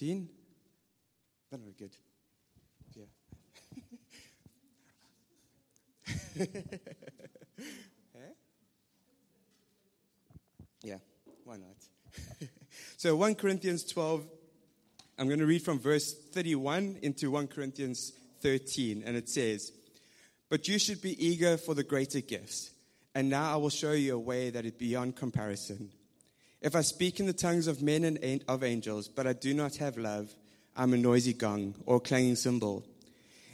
13. That would be good. Yeah. yeah, why not? so 1 Corinthians 12, I'm going to read from verse 31 into 1 Corinthians 13, and it says, But you should be eager for the greater gifts, and now I will show you a way that is beyond comparison. If I speak in the tongues of men and of angels, but I do not have love, I'm a noisy gong or a clanging cymbal.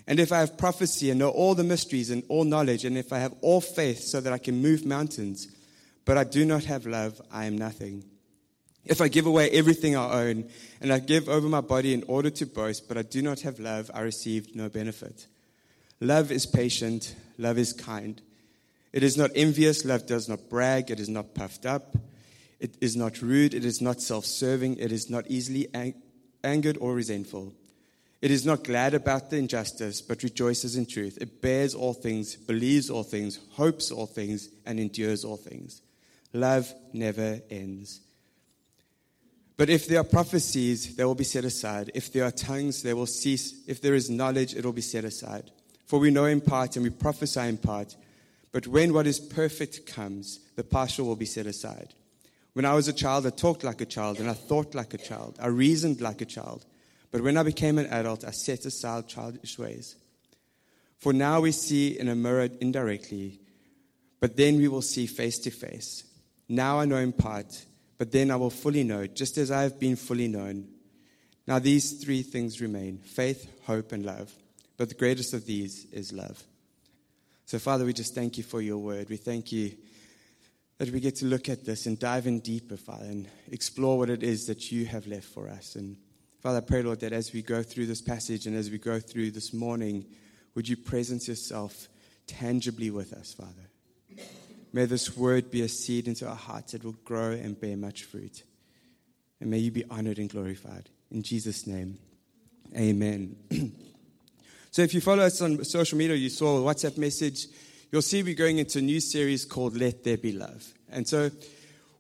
And if I have prophecy and know all the mysteries and all knowledge, and if I have all faith so that I can move mountains, but I do not have love, I am nothing. If I give away everything I own, and I give over my body in order to boast, but I do not have love, I receive no benefit. Love is patient, love is kind. It is not envious, love does not brag, it is not puffed up, it is not rude, it is not self serving, it is not easily ang- angered or resentful. It is not glad about the injustice, but rejoices in truth. It bears all things, believes all things, hopes all things, and endures all things. Love never ends. But if there are prophecies, they will be set aside. If there are tongues, they will cease. If there is knowledge, it will be set aside. For we know in part and we prophesy in part. But when what is perfect comes, the partial will be set aside. When I was a child, I talked like a child and I thought like a child. I reasoned like a child. But when I became an adult, I set aside childish ways. For now we see in a mirror indirectly, but then we will see face to face. Now I know in part, but then I will fully know, just as I have been fully known. Now these three things remain faith, hope, and love. But the greatest of these is love. So, Father, we just thank you for your word. We thank you that we get to look at this and dive in deeper, Father, and explore what it is that you have left for us. And Father, I pray, Lord, that as we go through this passage and as we go through this morning, would you presence yourself tangibly with us, Father? May this word be a seed into our hearts that will grow and bear much fruit. And may you be honored and glorified. In Jesus' name, amen. so if you follow us on social media, you saw a WhatsApp message, you'll see we're going into a new series called Let There Be Love. And so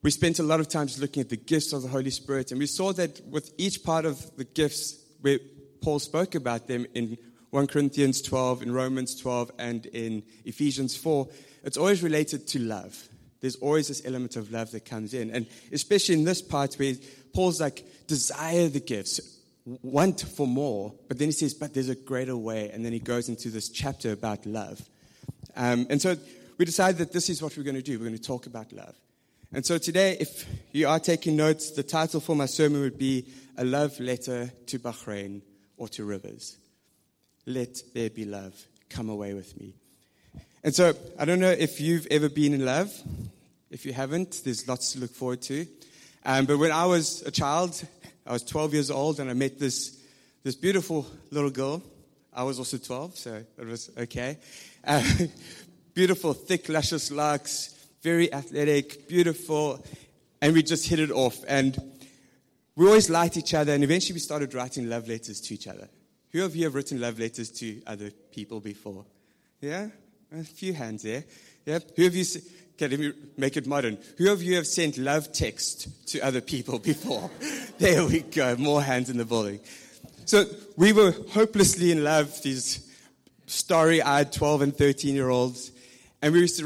we spent a lot of time just looking at the gifts of the Holy Spirit, and we saw that with each part of the gifts, where Paul spoke about them in 1 Corinthians 12, in Romans 12, and in Ephesians 4, it's always related to love. There's always this element of love that comes in. And especially in this part where Paul's like, desire the gifts, want for more, but then he says, but there's a greater way. And then he goes into this chapter about love. Um, and so we decided that this is what we're going to do. We're going to talk about love. And so today, if you are taking notes, the title for my sermon would be A Love Letter to Bahrain or to Rivers. Let there be love. Come away with me. And so, I don't know if you've ever been in love. If you haven't, there's lots to look forward to. Um, but when I was a child, I was 12 years old, and I met this, this beautiful little girl. I was also 12, so it was okay. Uh, beautiful, thick, luscious locks, very athletic, beautiful, and we just hit it off. And we always liked each other, and eventually we started writing love letters to each other. Who of you have written love letters to other people before? Yeah? A few hands there. Yeah? Who of you, okay, let me make it modern. Who of you have sent love text to other people before? there we go, more hands in the building. So we were hopelessly in love, these starry eyed 12 and 13 year olds. And we used to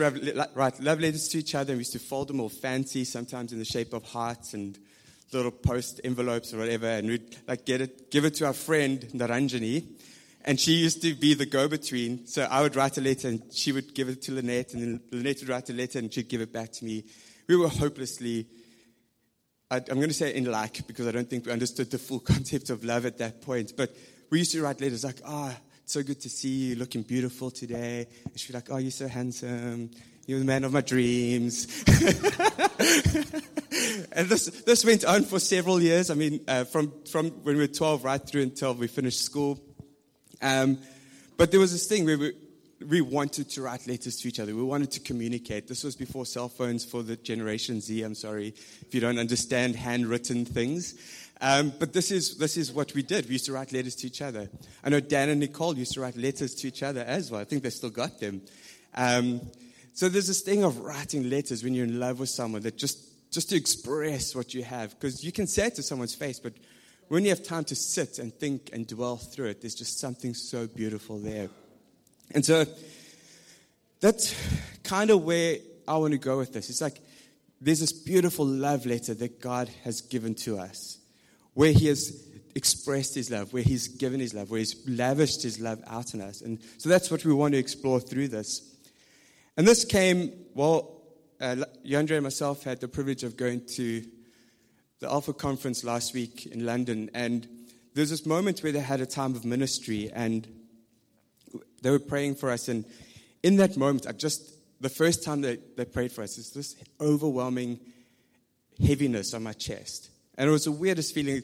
write love letters to each other. And we used to fold them all fancy, sometimes in the shape of hearts and little post envelopes or whatever. And we'd like get it, give it to our friend Naranjani. And she used to be the go-between. So I would write a letter and she would give it to Lynette. And then Lynette would write a letter and she'd give it back to me. We were hopelessly, I, I'm going to say in like because I don't think we understood the full concept of love at that point. But we used to write letters like, ah, oh, so good to see you, looking beautiful today. And she'd be like, oh, you're so handsome. You're the man of my dreams. and this, this went on for several years. I mean, uh, from, from when we were 12 right through until we finished school. Um, but there was this thing where we, we wanted to write letters to each other. We wanted to communicate. This was before cell phones for the Generation Z. I'm sorry if you don't understand handwritten things. Um, but this is, this is what we did. We used to write letters to each other. I know Dan and Nicole used to write letters to each other as well. I think they still got them. Um, so there's this thing of writing letters when you're in love with someone that just, just to express what you have. Because you can say it to someone's face, but when you have time to sit and think and dwell through it, there's just something so beautiful there. And so that's kind of where I want to go with this. It's like there's this beautiful love letter that God has given to us, where He has expressed His love, where He's given His love, where He's lavished His love out on us. And so that's what we want to explore through this. And this came, well, uh, Yandre and myself had the privilege of going to the Alpha conference last week in London, and there's this moment where they had a time of ministry, and they were praying for us. And in that moment, I just, the first time they, they prayed for us, it's this overwhelming heaviness on my chest. And it was the weirdest feeling.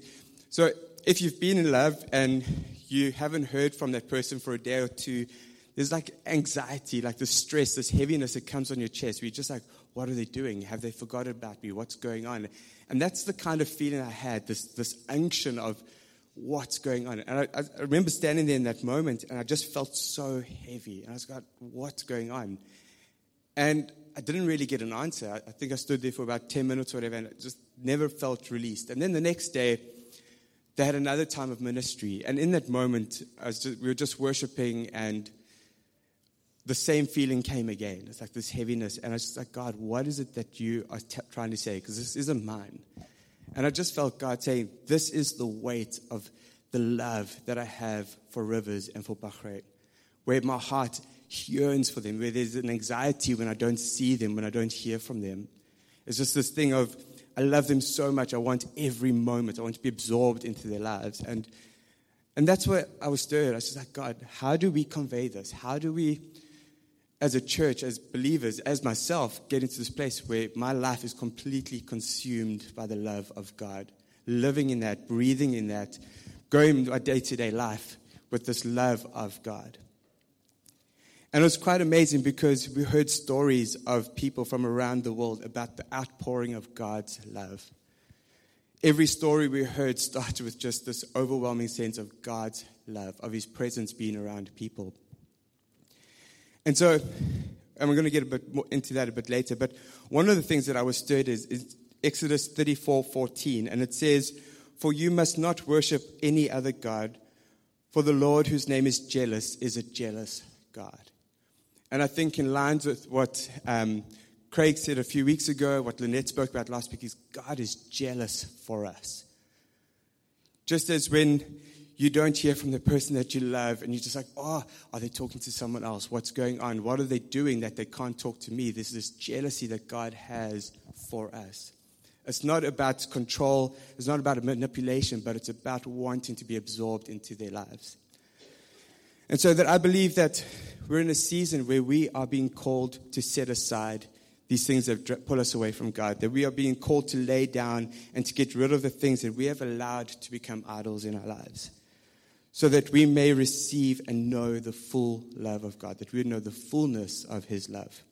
So if you've been in love and you haven't heard from that person for a day or two, there's like anxiety, like the stress, this heaviness that comes on your chest you're just like, what are they doing? Have they forgotten about me? What's going on? And that's the kind of feeling I had, this, this unction of what's going on. And I, I remember standing there in that moment and I just felt so heavy. And I was like, what's going on? And I didn't really get an answer. I think I stood there for about 10 minutes or whatever and it just never felt released. And then the next day, they had another time of ministry. And in that moment, just, we were just worshiping and the same feeling came again. It's like this heaviness. And I was just like, God, what is it that you are t- trying to say? Because this isn't mine. And I just felt God saying, This is the weight of the love that I have for rivers and for Bahrain, where my heart yearns for them, where there's an anxiety when I don't see them, when I don't hear from them. It's just this thing of, I love them so much. I want every moment. I want to be absorbed into their lives. And, and that's what I was stirred. I was just like, God, how do we convey this? How do we as a church, as believers, as myself, get into this place where my life is completely consumed by the love of God. Living in that, breathing in that, going my day to day life with this love of God. And it was quite amazing because we heard stories of people from around the world about the outpouring of God's love. Every story we heard started with just this overwhelming sense of God's love, of His presence being around people. And so, and we're going to get a bit more into that a bit later, but one of the things that I was stirred is, is Exodus 34 14, and it says, For you must not worship any other God, for the Lord, whose name is jealous, is a jealous God. And I think, in lines with what um, Craig said a few weeks ago, what Lynette spoke about last week, is God is jealous for us. Just as when you don't hear from the person that you love, and you're just like, oh, are they talking to someone else? What's going on? What are they doing that they can't talk to me? There's this jealousy that God has for us. It's not about control, it's not about manipulation, but it's about wanting to be absorbed into their lives. And so that I believe that we're in a season where we are being called to set aside these things that pull us away from God, that we are being called to lay down and to get rid of the things that we have allowed to become idols in our lives so that we may receive and know the full love of God, that we know the fullness of His love.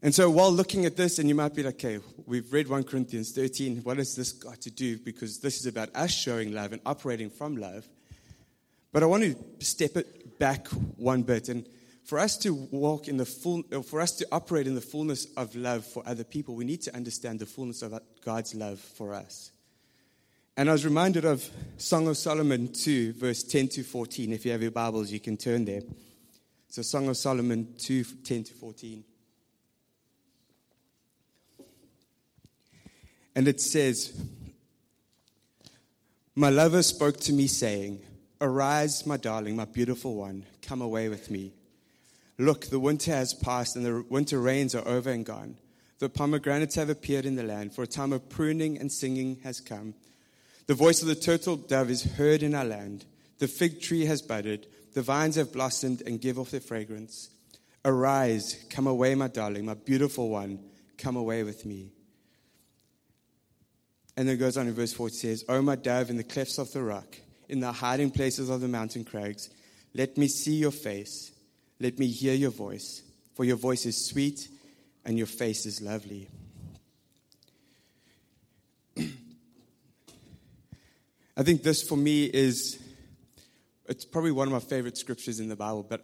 And so, while looking at this, and you might be like, okay, we've read 1 Corinthians 13. What has this got to do? Because this is about us showing love and operating from love. But I want to step it back one bit. And for us to walk in the full, uh, for us to operate in the fullness of love for other people, we need to understand the fullness of God's love for us. And I was reminded of Song of Solomon 2, verse 10 to 14. If you have your Bibles, you can turn there. So, Song of Solomon 2, 10 to 14. And it says, My lover spoke to me, saying, Arise, my darling, my beautiful one, come away with me. Look, the winter has passed, and the winter rains are over and gone. The pomegranates have appeared in the land, for a time of pruning and singing has come the voice of the turtle dove is heard in our land. The fig tree has budded. The vines have blossomed and give off their fragrance. Arise, come away, my darling, my beautiful one, come away with me. And then it goes on in verse 4 it says, O my dove, in the clefts of the rock, in the hiding places of the mountain crags, let me see your face, let me hear your voice, for your voice is sweet and your face is lovely. I think this for me is, it's probably one of my favorite scriptures in the Bible, but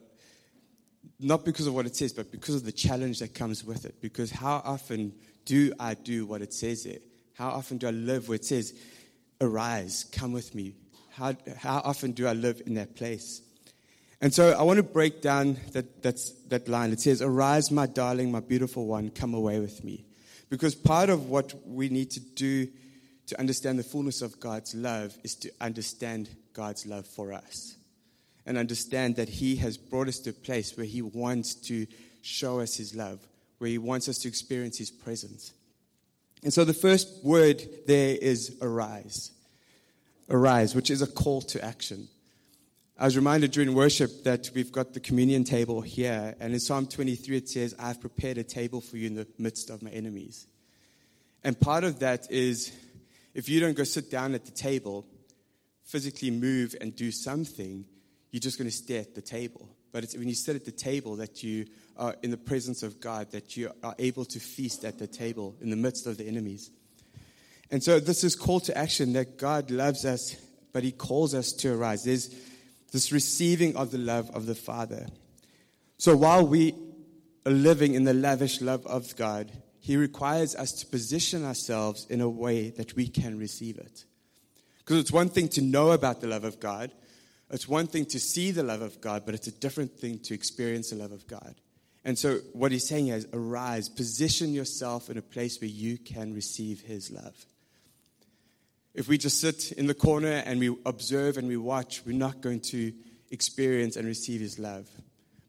not because of what it says, but because of the challenge that comes with it. Because how often do I do what it says there? How often do I live where it says, arise, come with me. How, how often do I live in that place? And so I want to break down that, that line. It says, Arise, my darling, my beautiful one, come away with me. Because part of what we need to do to understand the fullness of God's love is to understand God's love for us and understand that He has brought us to a place where He wants to show us His love, where He wants us to experience His presence. And so the first word there is arise. Arise, which is a call to action. I was reminded during worship that we've got the communion table here, and in Psalm 23 it says, I've prepared a table for you in the midst of my enemies. And part of that is if you don't go sit down at the table, physically move and do something, you're just going to stay at the table. But it's when you sit at the table that you are in the presence of God, that you are able to feast at the table in the midst of the enemies. And so this is call to action that God loves us, but He calls us to arise. There's this receiving of the love of the Father. So while we are living in the lavish love of God, He requires us to position ourselves in a way that we can receive it. Because it's one thing to know about the love of God, it's one thing to see the love of God, but it's a different thing to experience the love of God. And so, what he's saying is, arise, position yourself in a place where you can receive his love. If we just sit in the corner and we observe and we watch, we're not going to experience and receive his love.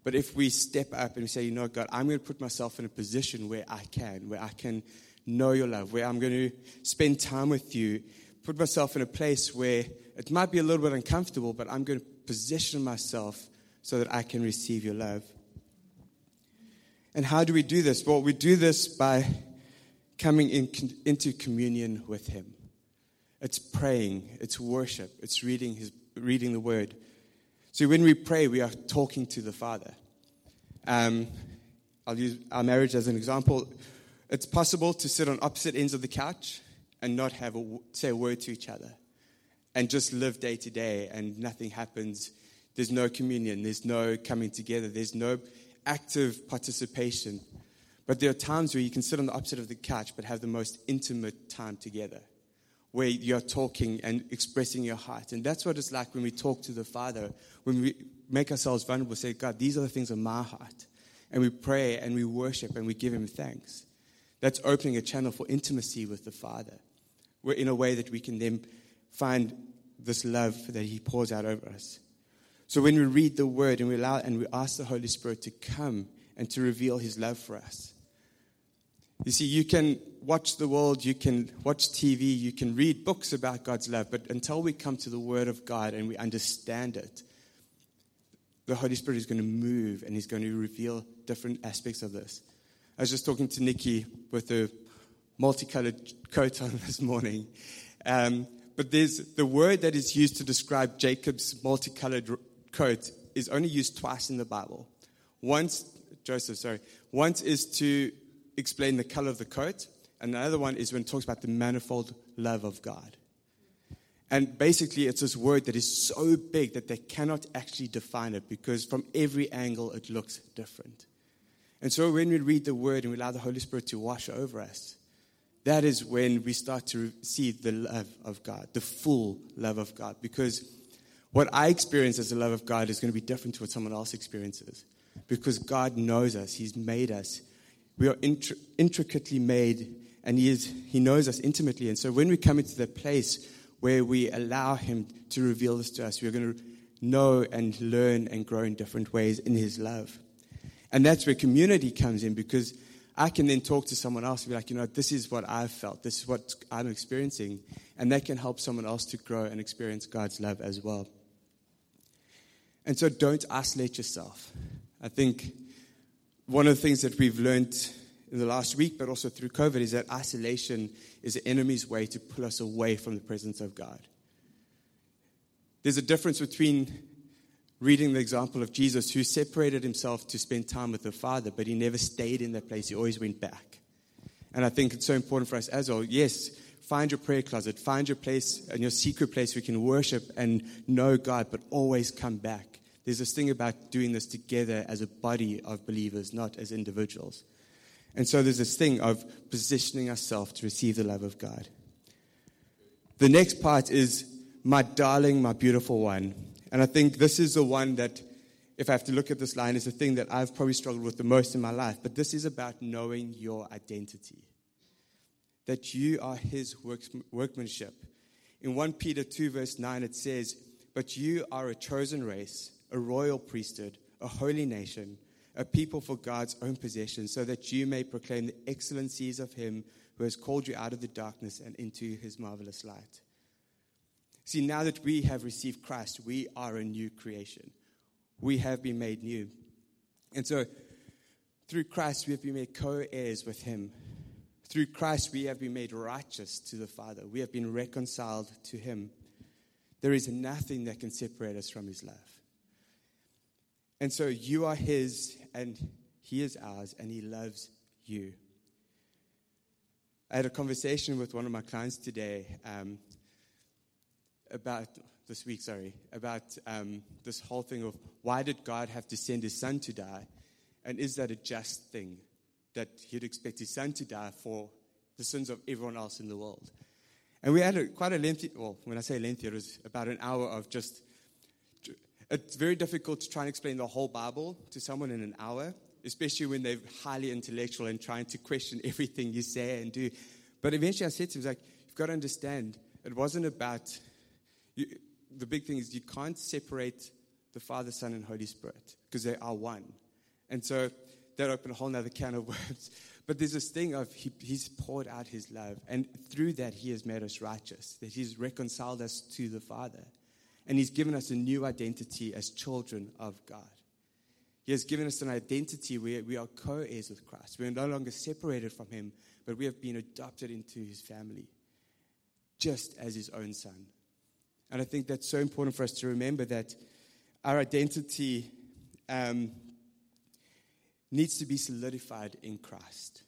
But if we step up and we say, you know, God, I'm going to put myself in a position where I can, where I can know your love, where I'm going to spend time with you, put myself in a place where it might be a little bit uncomfortable, but I'm going to position myself so that I can receive your love. And how do we do this? Well, we do this by coming in, into communion with Him. It's praying, it's worship, it's reading, his, reading the Word. So when we pray, we are talking to the Father. Um, I'll use our marriage as an example. It's possible to sit on opposite ends of the couch and not have a, say a word to each other and just live day to day and nothing happens. There's no communion, there's no coming together, there's no active participation. But there are times where you can sit on the opposite of the couch but have the most intimate time together, where you're talking and expressing your heart. And that's what it's like when we talk to the Father, when we make ourselves vulnerable, say, God, these are the things of my heart. And we pray and we worship and we give Him thanks. That's opening a channel for intimacy with the Father, where in a way that we can then find this love that He pours out over us. So when we read the Word and we allow and we ask the Holy Spirit to come and to reveal His love for us. You see, you can watch the world, you can watch TV, you can read books about God's love, but until we come to the Word of God and we understand it, the Holy Spirit is going to move and He's going to reveal different aspects of this. I was just talking to Nikki with a multicolored coat on this morning. Um, but there's the word that is used to describe Jacob's multicolored coat is only used twice in the Bible. Once, Joseph, sorry, once is to explain the color of the coat, and the other one is when it talks about the manifold love of God. And basically, it's this word that is so big that they cannot actually define it because from every angle it looks different. And so when we read the word and we allow the Holy Spirit to wash over us, that is when we start to see the love of God, the full love of God. Because what I experience as the love of God is going to be different to what someone else experiences. Because God knows us, He's made us. We are intri- intricately made, and he, is, he knows us intimately. And so when we come into that place where we allow Him to reveal this to us, we're going to know and learn and grow in different ways in His love. And that's where community comes in because I can then talk to someone else and be like, you know, this is what I've felt, this is what I'm experiencing, and that can help someone else to grow and experience God's love as well. And so don't isolate yourself. I think one of the things that we've learned in the last week, but also through COVID, is that isolation is the enemy's way to pull us away from the presence of God. There's a difference between reading the example of Jesus, who separated himself to spend time with the Father, but he never stayed in that place. He always went back. And I think it's so important for us as well. Yes, find your prayer closet, find your place and your secret place where you can worship and know God, but always come back. There's this thing about doing this together as a body of believers, not as individuals. And so there's this thing of positioning ourselves to receive the love of God. The next part is my darling, my beautiful one. And I think this is the one that, if I have to look at this line, is the thing that I've probably struggled with the most in my life. But this is about knowing your identity. That you are his workmanship. In 1 Peter 2, verse 9, it says, But you are a chosen race, a royal priesthood, a holy nation, a people for God's own possession, so that you may proclaim the excellencies of him who has called you out of the darkness and into his marvelous light. See, now that we have received Christ, we are a new creation. We have been made new. And so, through Christ, we have been made co heirs with him. Through Christ, we have been made righteous to the Father. We have been reconciled to him. There is nothing that can separate us from his love. And so, you are his, and he is ours, and he loves you. I had a conversation with one of my clients today um, about this week, sorry, about um, this whole thing of why did God have to send his son to die? And is that a just thing that he'd expect his son to die for the sins of everyone else in the world? And we had a, quite a lengthy, well, when I say lengthy, it was about an hour of just, it's very difficult to try and explain the whole Bible to someone in an hour especially when they're highly intellectual and trying to question everything you say and do. But eventually I said to him, like, you've got to understand, it wasn't about, you, the big thing is you can't separate the Father, Son, and Holy Spirit because they are one. And so that opened a whole other can of worms. But there's this thing of he, he's poured out his love, and through that he has made us righteous, that he's reconciled us to the Father. And he's given us a new identity as children of God. He has given us an identity where we are co heirs with Christ. We are no longer separated from Him, but we have been adopted into His family, just as His own Son. And I think that's so important for us to remember that our identity um, needs to be solidified in Christ.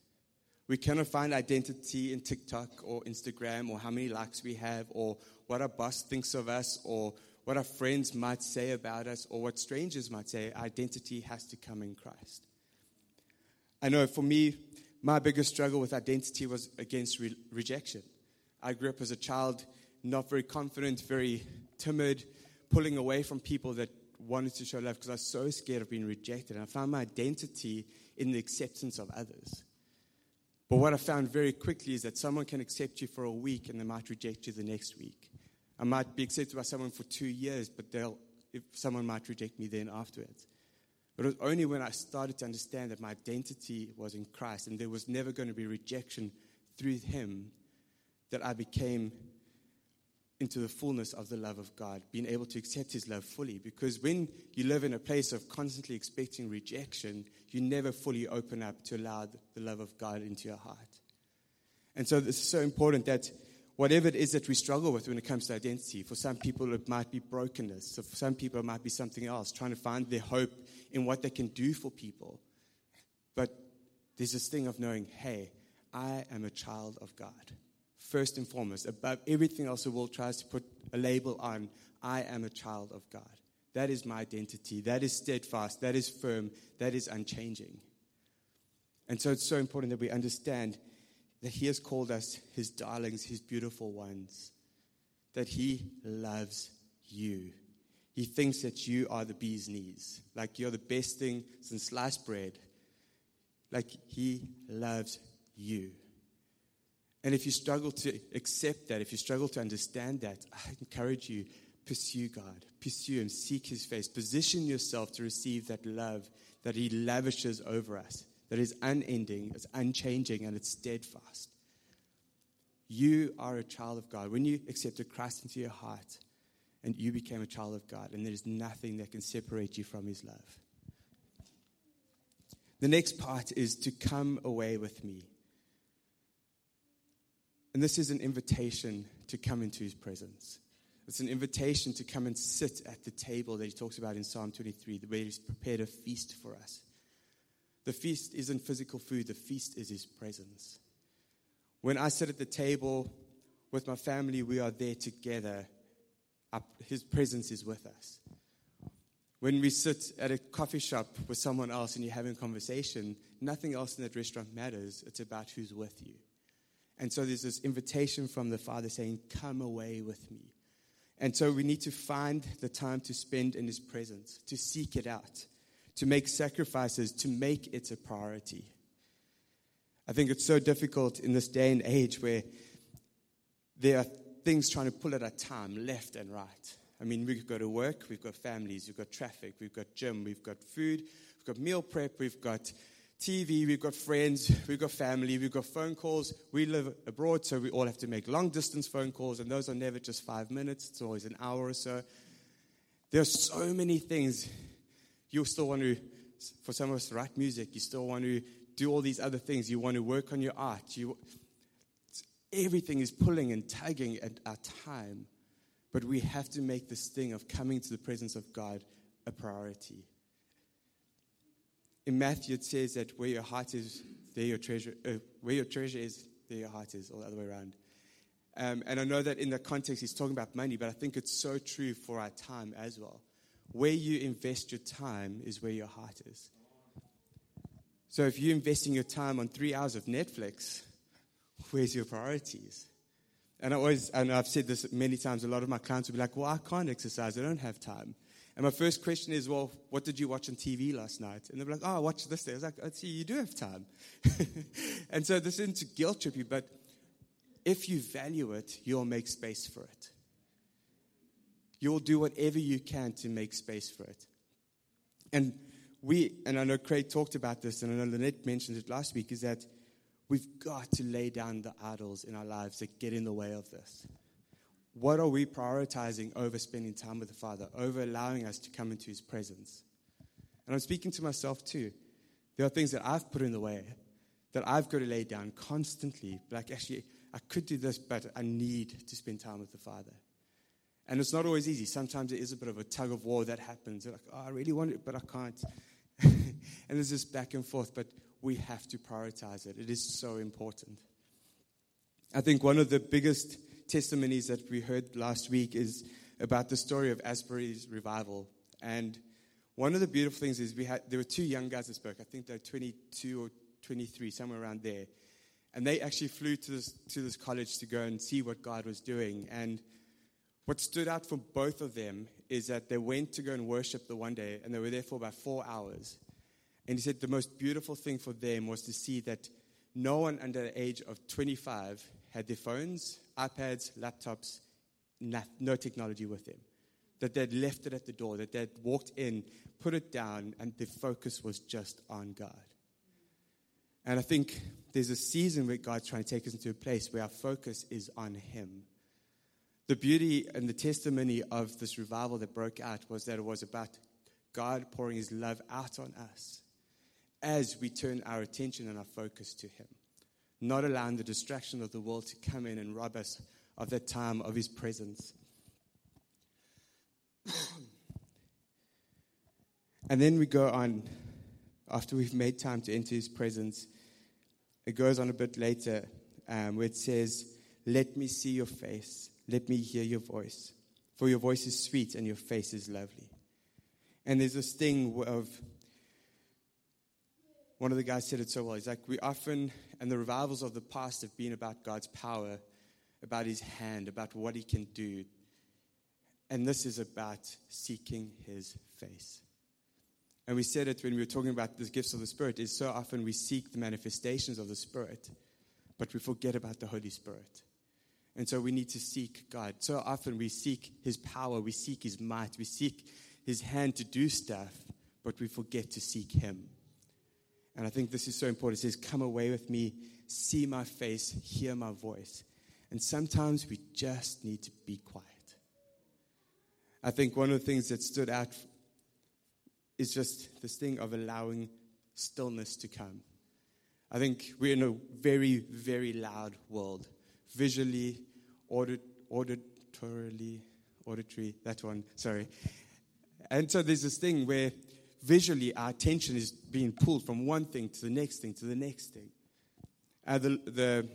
We cannot find identity in TikTok or Instagram or how many likes we have or what our boss thinks of us or what our friends might say about us or what strangers might say, identity has to come in Christ. I know for me, my biggest struggle with identity was against re- rejection. I grew up as a child, not very confident, very timid, pulling away from people that wanted to show love because I was so scared of being rejected. And I found my identity in the acceptance of others. But what I found very quickly is that someone can accept you for a week and they might reject you the next week. I might be accepted by someone for two years, but they'll, if someone might reject me then afterwards. But it was only when I started to understand that my identity was in Christ and there was never going to be rejection through Him that I became into the fullness of the love of God, being able to accept His love fully. Because when you live in a place of constantly expecting rejection, you never fully open up to allow the love of God into your heart. And so this is so important that whatever it is that we struggle with when it comes to identity. For some people, it might be brokenness. for some people, it might be something else, trying to find their hope in what they can do for people. But there's this thing of knowing, hey, I am a child of God. First and foremost, above everything else the world tries to put a label on, I am a child of God. That is my identity. That is steadfast. That is firm. That is unchanging. And so it's so important that we understand that He has called us His darlings, His beautiful ones, that He loves you. He thinks that you are the bee's knees, like you're the best thing since sliced bread. Like He loves you. And if you struggle to accept that, if you struggle to understand that, I encourage you pursue God, pursue Him, seek His face, position yourself to receive that love that He lavishes over us that is unending, it's unchanging, and it's steadfast. You are a child of God. When you accepted Christ into your heart and you became a child of God, and there's nothing that can separate you from His love. The next part is to come away with me. And this is an invitation to come into His presence. It's an invitation to come and sit at the table that He talks about in Psalm 23, where He's prepared a feast for us. The feast isn't physical food, the feast is His presence. When I sit at the table with my family, we are there together. His presence is with us. When we sit at a coffee shop with someone else and you're having a conversation, nothing else in that restaurant matters. It's about who's with you. And so there's this invitation from the Father saying, Come away with me. And so we need to find the time to spend in His presence, to seek it out, to make sacrifices, to make it a priority. I think it's so difficult in this day and age where there are things trying to pull at our time left and right. I mean, we go to work, we've got families, we've got traffic, we've got gym, we've got food, we've got meal prep, we've got TV, we've got friends, we've got family, we've got phone calls. We live abroad, so we all have to make long distance phone calls, and those are never just five minutes, it's always an hour or so. There are so many things. You still want to, for some of us, write music, you still want to do all these other things, you want to work on your art. You, everything is pulling and tugging at our time. But we have to make this thing of coming to the presence of God a priority. In Matthew, it says that where your heart is, there your treasure, uh, where your treasure is, there your heart is, or the other way around. Um, and I know that in the context, he's talking about money, but I think it's so true for our time as well. Where you invest your time is where your heart is. So if you're investing your time on three hours of Netflix, where's your priorities? And I always, and I've said this many times, a lot of my clients will be like, well, I can't exercise. I don't have time. And my first question is, well, what did you watch on TV last night? And they're like, oh, I watched this day. I was like, oh, see, you do have time. and so this isn't to guilt trip you, but if you value it, you'll make space for it. You'll do whatever you can to make space for it. And we, and I know Craig talked about this, and I know Lynette mentioned it last week, is that We've got to lay down the idols in our lives that get in the way of this. What are we prioritizing over spending time with the Father, over allowing us to come into His presence? And I'm speaking to myself too. There are things that I've put in the way that I've got to lay down constantly. Like, actually, I could do this, but I need to spend time with the Father. And it's not always easy. Sometimes it is a bit of a tug of war that happens. You're like, oh, I really want it, but I can't. and there's this back and forth. But we have to prioritize it. It is so important. I think one of the biggest testimonies that we heard last week is about the story of Asbury's revival. And one of the beautiful things is we had there were two young guys that spoke. I think they're 22 or 23, somewhere around there. And they actually flew to this, to this college to go and see what God was doing. And what stood out for both of them is that they went to go and worship the one day, and they were there for about four hours. And he said the most beautiful thing for them was to see that no one under the age of 25 had their phones, iPads, laptops, no technology with them. That they'd left it at the door, that they'd walked in, put it down, and the focus was just on God. And I think there's a season where God's trying to take us into a place where our focus is on Him. The beauty and the testimony of this revival that broke out was that it was about God pouring His love out on us as we turn our attention and our focus to Him, not allowing the distraction of the world to come in and rob us of that time of His presence. and then we go on, after we've made time to enter His presence, it goes on a bit later um, where it says, Let me see your face, let me hear your voice, for your voice is sweet and your face is lovely. And there's this thing of one of the guys said it so well. He's like, we often, and the revivals of the past have been about God's power, about his hand, about what he can do. And this is about seeking his face. And we said it when we were talking about the gifts of the Spirit, is so often we seek the manifestations of the Spirit, but we forget about the Holy Spirit. And so we need to seek God. So often we seek his power, we seek his might, we seek his hand to do stuff, but we forget to seek him. And I think this is so important. It says, Come away with me, see my face, hear my voice. And sometimes we just need to be quiet. I think one of the things that stood out is just this thing of allowing stillness to come. I think we're in a very, very loud world, visually, audit, auditorily, auditory, that one, sorry. And so there's this thing where visually our attention is being pulled from one thing to the next thing to the next thing. Uh, the, the,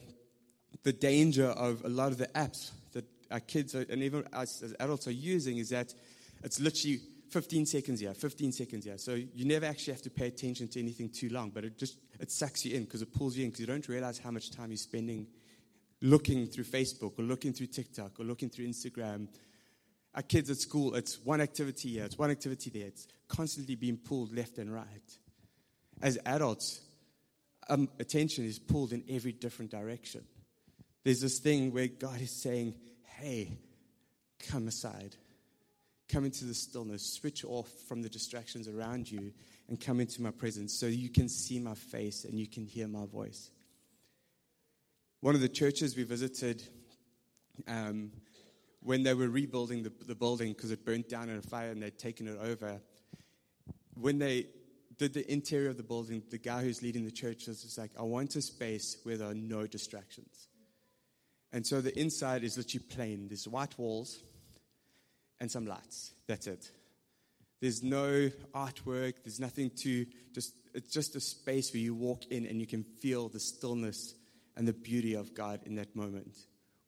the danger of a lot of the apps that our kids are, and even us as adults are using is that it's literally 15 seconds here, 15 seconds here. So you never actually have to pay attention to anything too long, but it just it sucks you in because it pulls you in because you don't realize how much time you're spending looking through Facebook or looking through TikTok or looking through Instagram. Our kids at school, it's one activity here, it's one activity there. It's constantly being pulled left and right. As adults, um, attention is pulled in every different direction. There's this thing where God is saying, hey, come aside. Come into the stillness. Switch off from the distractions around you and come into my presence so you can see my face and you can hear my voice. One of the churches we visited, um, when they were rebuilding the, the building because it burnt down in a fire and they'd taken it over, when they did the interior of the building, the guy who's leading the church was just like, I want a space where there are no distractions. And so the inside is literally plain. There's white walls and some lights. That's it. There's no artwork. There's nothing to just, it's just a space where you walk in and you can feel the stillness and the beauty of God in that moment.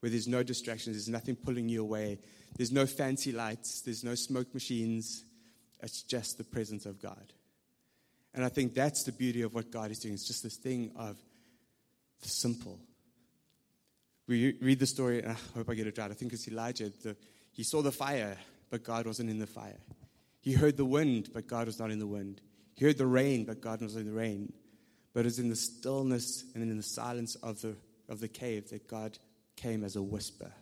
Where there's no distractions, there's nothing pulling you away. There's no fancy lights, there's no smoke machines. It's just the presence of God. And I think that's the beauty of what God is doing. It's just this thing of the simple we read the story, and I hope I get it right. I think it's Elijah. The, he saw the fire, but God wasn't in the fire. He heard the wind, but God was not in the wind. He heard the rain, but God was in the rain. But it was in the stillness and in the silence of the, of the cave that God came as a whisper.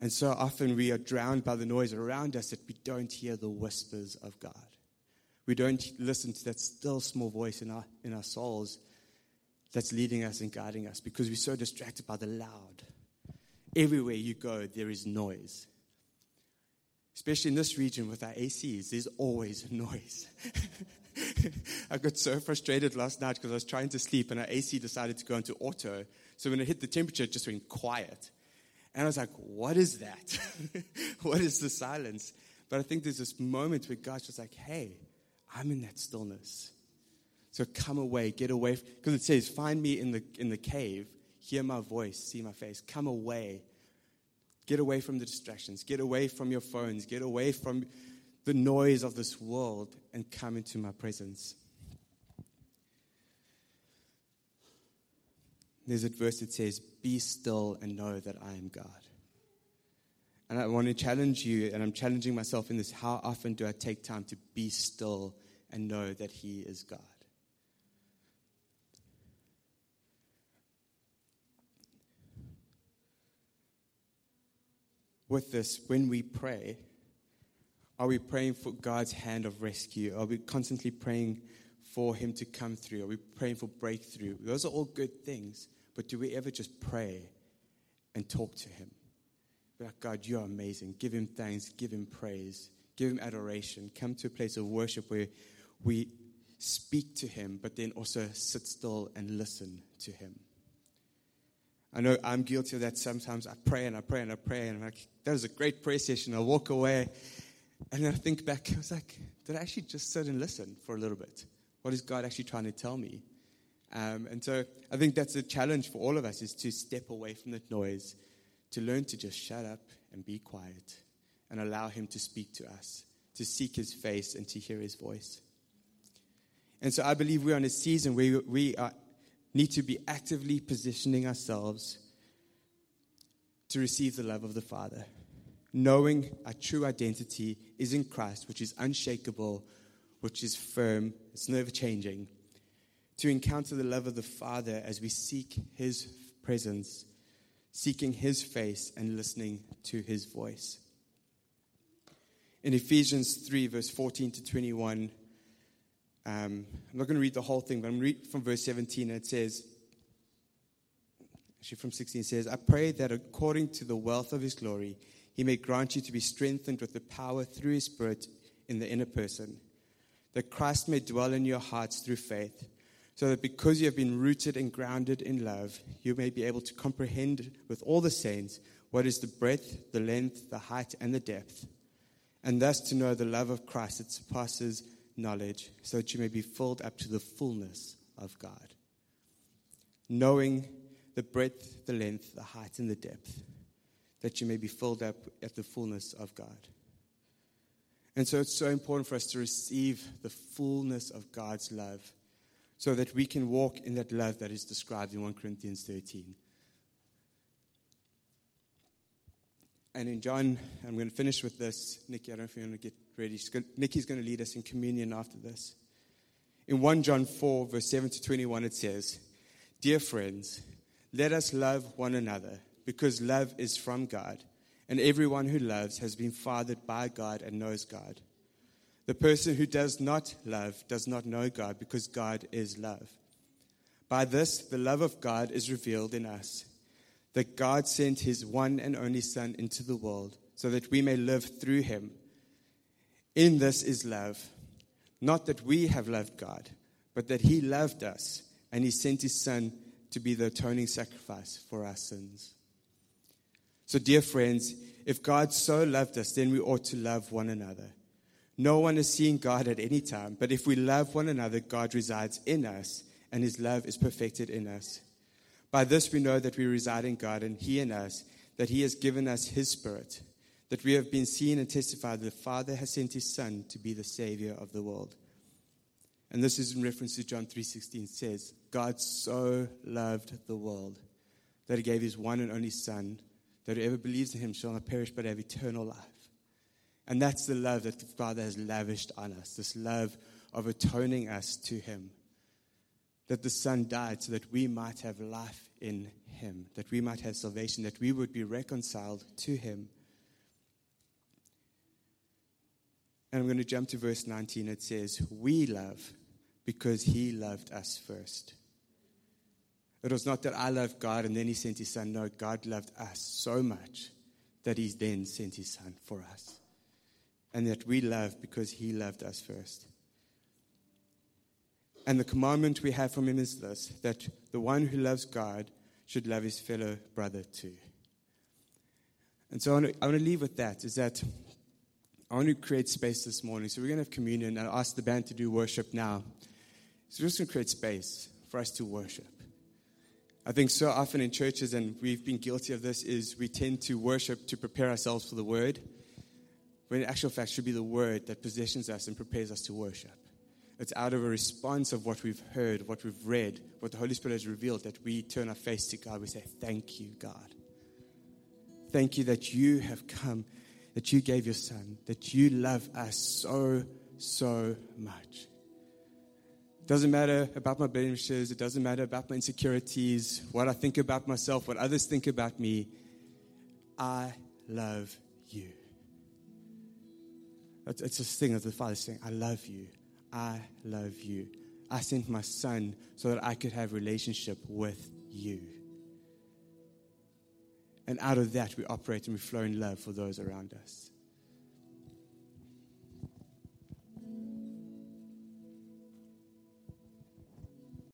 And so often we are drowned by the noise around us that we don't hear the whispers of God. We don't listen to that still small voice in our, in our souls that's leading us and guiding us because we're so distracted by the loud. Everywhere you go, there is noise. Especially in this region with our ACs, there's always noise. I got so frustrated last night because I was trying to sleep and our AC decided to go into auto. So when it hit the temperature, it just went quiet. And I was like, what is that? what is the silence? But I think there's this moment where God's just like, hey, I'm in that stillness. So come away, get away. Because it says, find me in the, in the cave, hear my voice, see my face. Come away. Get away from the distractions. Get away from your phones. Get away from the noise of this world and come into my presence. There's a verse that says, Be still and know that I am God. And I want to challenge you, and I'm challenging myself in this how often do I take time to be still and know that He is God? with this, when we pray, are we praying for God's hand of rescue? Are we constantly praying for Him to come through? Are we praying for breakthrough? Those are all good things, but do we ever just pray and talk to Him? Be like, God, you are amazing. Give Him thanks, give Him praise, give Him adoration. Come to a place of worship where we speak to Him, but then also sit still and listen to Him. I know I'm guilty of that sometimes. I pray and I pray and I pray, and I'm like, that was a great prayer session. I walk away, and then I think back, I was like, did I actually just sit and listen for a little bit? What is God actually trying to tell me? Um, and so I think that's a challenge for all of us is to step away from that noise, to learn to just shut up and be quiet and allow Him to speak to us, to seek His face and to hear His voice. And so I believe we're in a season where we are need to be actively positioning ourselves to receive the love of the Father, knowing our true identity is in Christ, which is unshakable, which is firm, it's never changing, to encounter the love of the Father as we seek His presence, seeking His face, and listening to His voice. In Ephesians 3, verse 14 to 21, um, I'm not going to read the whole thing, but I'm going to read from verse 17, and it says, actually from 16, it says, I pray that according to the wealth of his glory, he may grant you to be strengthened with the power through his spirit in the inner person, that Christ may dwell in your hearts through faith, so that because you have been rooted and grounded in love, you may be able to comprehend with all the saints what is the breadth, the length, the height, and the depth, and thus to know the love of Christ that surpasses knowledge so that you may be filled up to the fullness of God. Knowing the breadth, the length, the height, and the depth, that you may be filled up at the fullness of God. And so it's so important for us to receive the fullness of God's love so that we can walk in that love that is described in 1 Corinthians 13. And in John, I'm going to finish with this. Nikki, I don't know if you're going to get ready. Nikki's going to lead us in communion after this. In 1 John 4, verse 7 to 21, it says, Dear friends, let us love one another because love is from God, and everyone who loves has been fathered by God and knows God. The person who does not love does not know God, because God is love. By this, the love of God is revealed in us that God sent his one and only Son into the world so that we may live through him. In this is love. Not that we have loved God, but that he loved us and he sent his Son to be the atoning sacrifice for our sins. So, dear friends, if God so loved us, then we ought to love one another. No one has seen God at any time, but if we love one another, God resides in us, and his love is perfected in us. By this we know that we reside in God and He in us, that He has given us His Spirit, that we have been seen and testified that the Father has sent His Son to be the Savior of the world. And this is in reference to John 3:16 says, God so loved the world that he gave his one and only son that whoever believes in him shall not perish but have eternal life. And that's the love that the Father has lavished on us, this love of atoning us to him that the Son died so that we might have life in Him, that we might have salvation, that we would be reconciled to Him. And I'm going to jump to verse 19. It says, We love because He loved us first. It was not that I loved God and then He sent His Son. No, God loved us so much that He then sent His Son for us. And that we love because He loved us first. And the commandment we have from him is this that the one who loves God should love his fellow brother too. And so I want, to, I want to leave with that is that I want to create space this morning. So we're going to have communion and I ask the band to do worship now. So we're just going to create space for us to worship. I think so often in churches, and we've been guilty of this, is we tend to worship to prepare ourselves for the word, when in actual fact should be the word that positions us and prepares us to worship. It's out of a response of what we've heard, what we've read, what the Holy Spirit has revealed that we turn our face to God. We say, Thank you, God. Thank you that you have come, that you gave your Son, that you love us so, so much. Doesn't matter about my blemishes, it doesn't matter about my insecurities, what I think about myself, what others think about me. I love you. It's this thing of the Father saying, I love you. I love you. I sent my son so that I could have relationship with you. And out of that, we operate and we flow in love for those around us.